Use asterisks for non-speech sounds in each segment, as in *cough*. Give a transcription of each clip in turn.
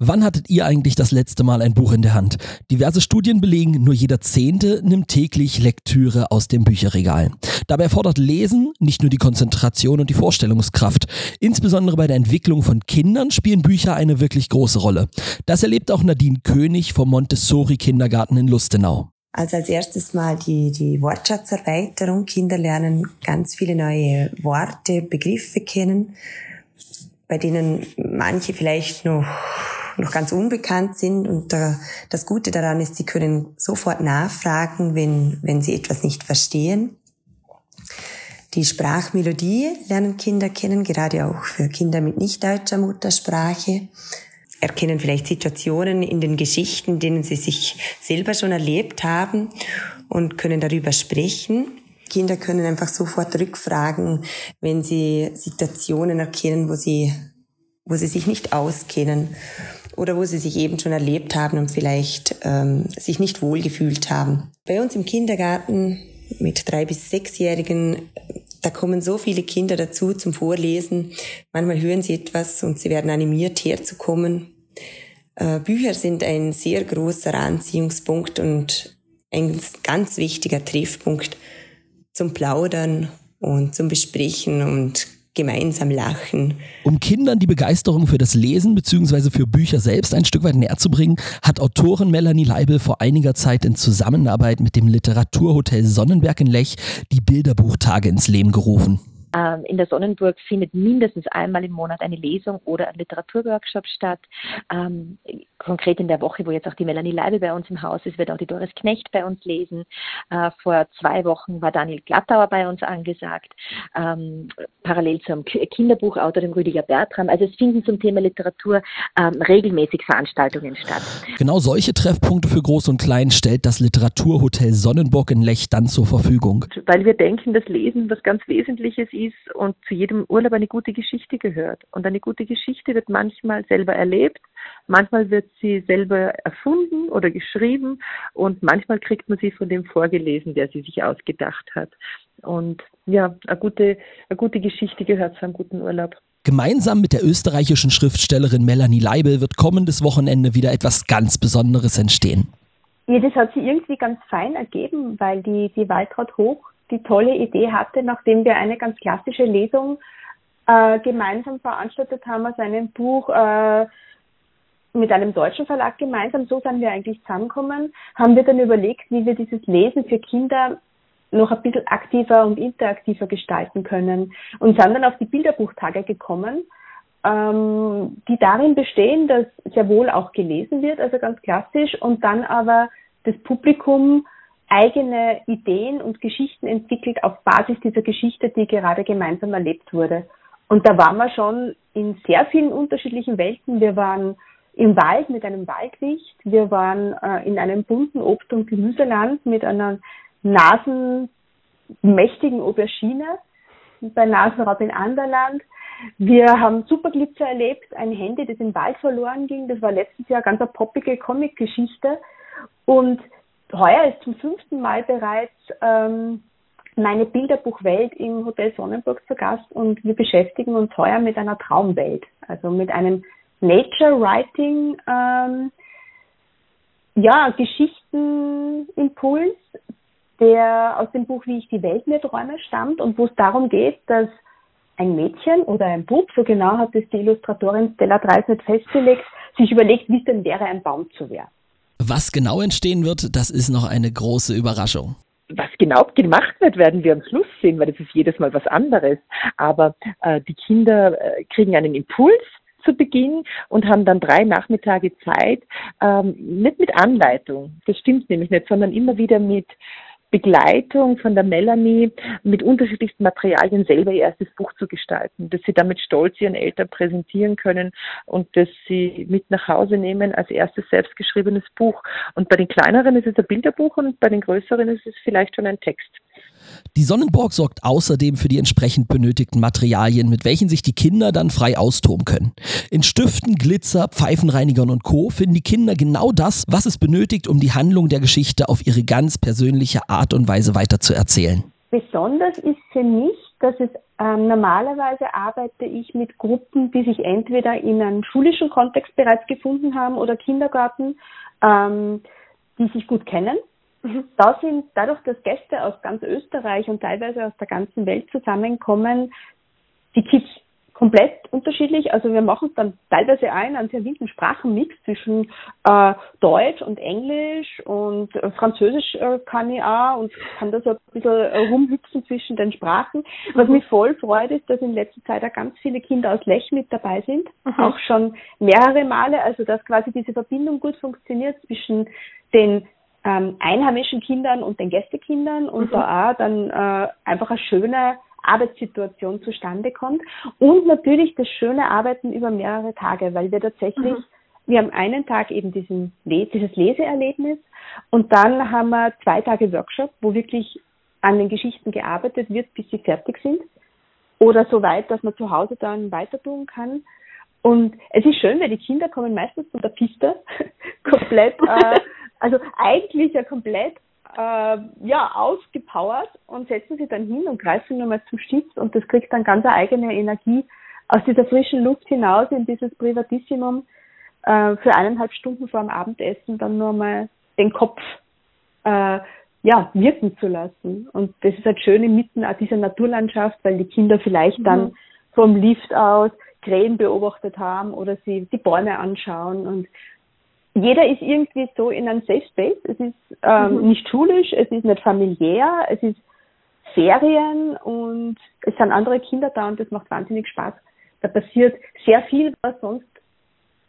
Wann hattet ihr eigentlich das letzte Mal ein Buch in der Hand? Diverse Studien belegen, nur jeder Zehnte nimmt täglich Lektüre aus dem Bücherregal. Dabei erfordert Lesen nicht nur die Konzentration und die Vorstellungskraft. Insbesondere bei der Entwicklung von Kindern spielen Bücher eine wirklich große Rolle. Das erlebt auch Nadine König vom Montessori Kindergarten in Lustenau. Also als erstes mal die, die Wortschatzerweiterung. Kinder lernen ganz viele neue Worte, Begriffe kennen, bei denen manche vielleicht noch noch ganz unbekannt sind. Und das Gute daran ist, sie können sofort nachfragen, wenn, wenn sie etwas nicht verstehen. Die Sprachmelodie lernen Kinder kennen, gerade auch für Kinder mit nicht deutscher Muttersprache. Erkennen vielleicht Situationen in den Geschichten, denen sie sich selber schon erlebt haben und können darüber sprechen. Kinder können einfach sofort rückfragen, wenn sie Situationen erkennen, wo sie, wo sie sich nicht auskennen oder wo sie sich eben schon erlebt haben und vielleicht ähm, sich nicht wohlgefühlt haben. Bei uns im Kindergarten mit drei bis sechsjährigen, da kommen so viele Kinder dazu zum Vorlesen. Manchmal hören sie etwas und sie werden animiert herzukommen. Äh, Bücher sind ein sehr großer Anziehungspunkt und ein ganz wichtiger Treffpunkt zum Plaudern und zum Besprechen und gemeinsam lachen. Um Kindern die Begeisterung für das Lesen bzw. für Bücher selbst ein Stück weit näher zu bringen, hat Autorin Melanie Leibel vor einiger Zeit in Zusammenarbeit mit dem Literaturhotel Sonnenberg in Lech die Bilderbuchtage ins Leben gerufen. Ähm, in der Sonnenburg findet mindestens einmal im Monat eine Lesung oder ein Literaturworkshop statt. Ähm, konkret in der Woche, wo jetzt auch die Melanie Leibe bei uns im Haus ist, wird auch die Doris Knecht bei uns lesen. Äh, vor zwei Wochen war Daniel Glattauer bei uns angesagt, ähm, parallel zum Kinderbuchautor, dem Rüdiger Bertram. Also es finden zum Thema Literatur regelmäßig Veranstaltungen statt. Genau solche Treffpunkte für Groß und Klein stellt das Literaturhotel Sonnenburg in Lech dann zur Verfügung. Weil wir denken, dass Lesen was ganz Wesentliches ist und zu jedem Urlaub eine gute Geschichte gehört. Und eine gute Geschichte wird manchmal selber erlebt, manchmal wird sie selber erfunden oder geschrieben und manchmal kriegt man sie von dem vorgelesen, der sie sich ausgedacht hat. Und ja, eine gute, eine gute Geschichte gehört zu einem guten Urlaub. Gemeinsam mit der österreichischen Schriftstellerin Melanie Leibel wird kommendes Wochenende wieder etwas ganz Besonderes entstehen. Ja, das hat sich irgendwie ganz fein ergeben, weil die, die Waltraud Hoch die tolle Idee hatte, nachdem wir eine ganz klassische Lesung äh, gemeinsam veranstaltet haben aus einem Buch äh, mit einem deutschen Verlag gemeinsam, so sind wir eigentlich zusammengekommen, haben wir dann überlegt, wie wir dieses Lesen für Kinder noch ein bisschen aktiver und interaktiver gestalten können und sind dann auf die Bilderbuchtage gekommen, ähm, die darin bestehen, dass sehr wohl auch gelesen wird, also ganz klassisch, und dann aber das Publikum eigene Ideen und Geschichten entwickelt auf Basis dieser Geschichte, die gerade gemeinsam erlebt wurde. Und da waren wir schon in sehr vielen unterschiedlichen Welten. Wir waren im Wald mit einem Waldlicht, wir waren äh, in einem bunten Obst- und Gemüseland mit einer nasenmächtigen Aubergine bei Nasenraub in Anderland. Wir haben Superglitzer erlebt, ein Handy, das im Wald verloren ging. Das war letztes Jahr ganz eine poppige Comic-Geschichte. Und heuer ist zum fünften Mal bereits ähm, meine Bilderbuchwelt im Hotel Sonnenburg zu Gast und wir beschäftigen uns heuer mit einer Traumwelt, also mit einem Nature Writing, ähm, ja, Geschichtenimpuls, der aus dem Buch Wie ich die Welt mir träume stammt und wo es darum geht, dass ein Mädchen oder ein Bub, so genau hat es die Illustratorin Stella Dreis nicht festgelegt, sich überlegt, wie es denn wäre, ein Baum zu werden. Was genau entstehen wird, das ist noch eine große Überraschung. Was genau gemacht wird, werden wir am Schluss sehen, weil das ist jedes Mal was anderes. Aber äh, die Kinder äh, kriegen einen Impuls zu Beginn und haben dann drei Nachmittage Zeit, ähm, nicht mit Anleitung, das stimmt nämlich nicht, sondern immer wieder mit Begleitung von der Melanie mit unterschiedlichsten Materialien selber ihr erstes Buch zu gestalten, dass sie damit stolz ihren Eltern präsentieren können und dass sie mit nach Hause nehmen als erstes selbstgeschriebenes Buch. Und bei den kleineren ist es ein Bilderbuch und bei den größeren ist es vielleicht schon ein Text. Die Sonnenborg sorgt außerdem für die entsprechend benötigten Materialien, mit welchen sich die Kinder dann frei austoben können. In Stiften, Glitzer, Pfeifenreinigern und Co. finden die Kinder genau das, was es benötigt, um die Handlung der Geschichte auf ihre ganz persönliche Art und Weise weiter zu erzählen. Besonders ist für mich, dass es ähm, normalerweise arbeite ich mit Gruppen, die sich entweder in einem schulischen Kontext bereits gefunden haben oder Kindergarten, ähm, die sich gut kennen. Mhm. Da sind dadurch, dass Gäste aus ganz Österreich und teilweise aus der ganzen Welt zusammenkommen, die Kids komplett unterschiedlich. Also wir machen es dann teilweise ein, einen sehr wilden Sprachenmix zwischen äh, Deutsch und Englisch und äh, Französisch äh, kann ich auch und kann da so ein bisschen äh, rumhüpfen zwischen den Sprachen. Was mich voll freut, ist, dass in letzter Zeit auch ganz viele Kinder aus Lech mit dabei sind, mhm. auch schon mehrere Male, also dass quasi diese Verbindung gut funktioniert zwischen den ähm, einheimischen Kindern und den Gästekindern und mhm. da auch dann äh, einfach eine schöne Arbeitssituation zustande kommt. Und natürlich das schöne Arbeiten über mehrere Tage, weil wir tatsächlich, mhm. wir haben einen Tag eben diesen, dieses Leseerlebnis und dann haben wir zwei Tage Workshop, wo wirklich an den Geschichten gearbeitet wird, bis sie fertig sind. Oder so weit, dass man zu Hause dann weiter tun kann. Und es ist schön, weil die Kinder kommen meistens von der Piste *laughs* komplett, äh, *laughs* also eigentlich ja komplett äh, ja, ausgepowert und setzen sich dann hin und greifen nochmal zum Stift und das kriegt dann ganz eine eigene Energie aus dieser frischen Luft hinaus in dieses Privatissimum äh, für eineinhalb Stunden vor dem Abendessen dann nur mal den Kopf äh, ja, wirken zu lassen. Und das ist halt schön inmitten dieser Naturlandschaft, weil die Kinder vielleicht mhm. dann vom Lift aus Krähen beobachtet haben oder sie die Bäume anschauen und jeder ist irgendwie so in einem Safe Space. Es ist ähm, mhm. nicht schulisch, es ist nicht familiär, es ist Ferien und es sind andere Kinder da und das macht wahnsinnig Spaß. Da passiert sehr viel, was sonst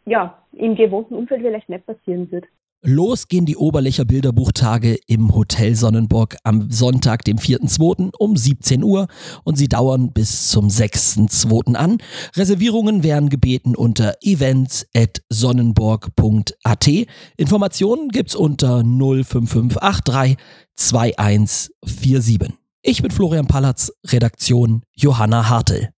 ja im gewohnten Umfeld vielleicht nicht passieren wird. Los gehen die Oberlicher Bilderbuchtage im Hotel Sonnenburg am Sonntag, dem 4.2. um 17 Uhr und sie dauern bis zum 6.2. an. Reservierungen werden gebeten unter events.sonnenburg.at. Informationen gibt's unter 05583 2147. Ich bin Florian Pallatz, Redaktion Johanna Hartel.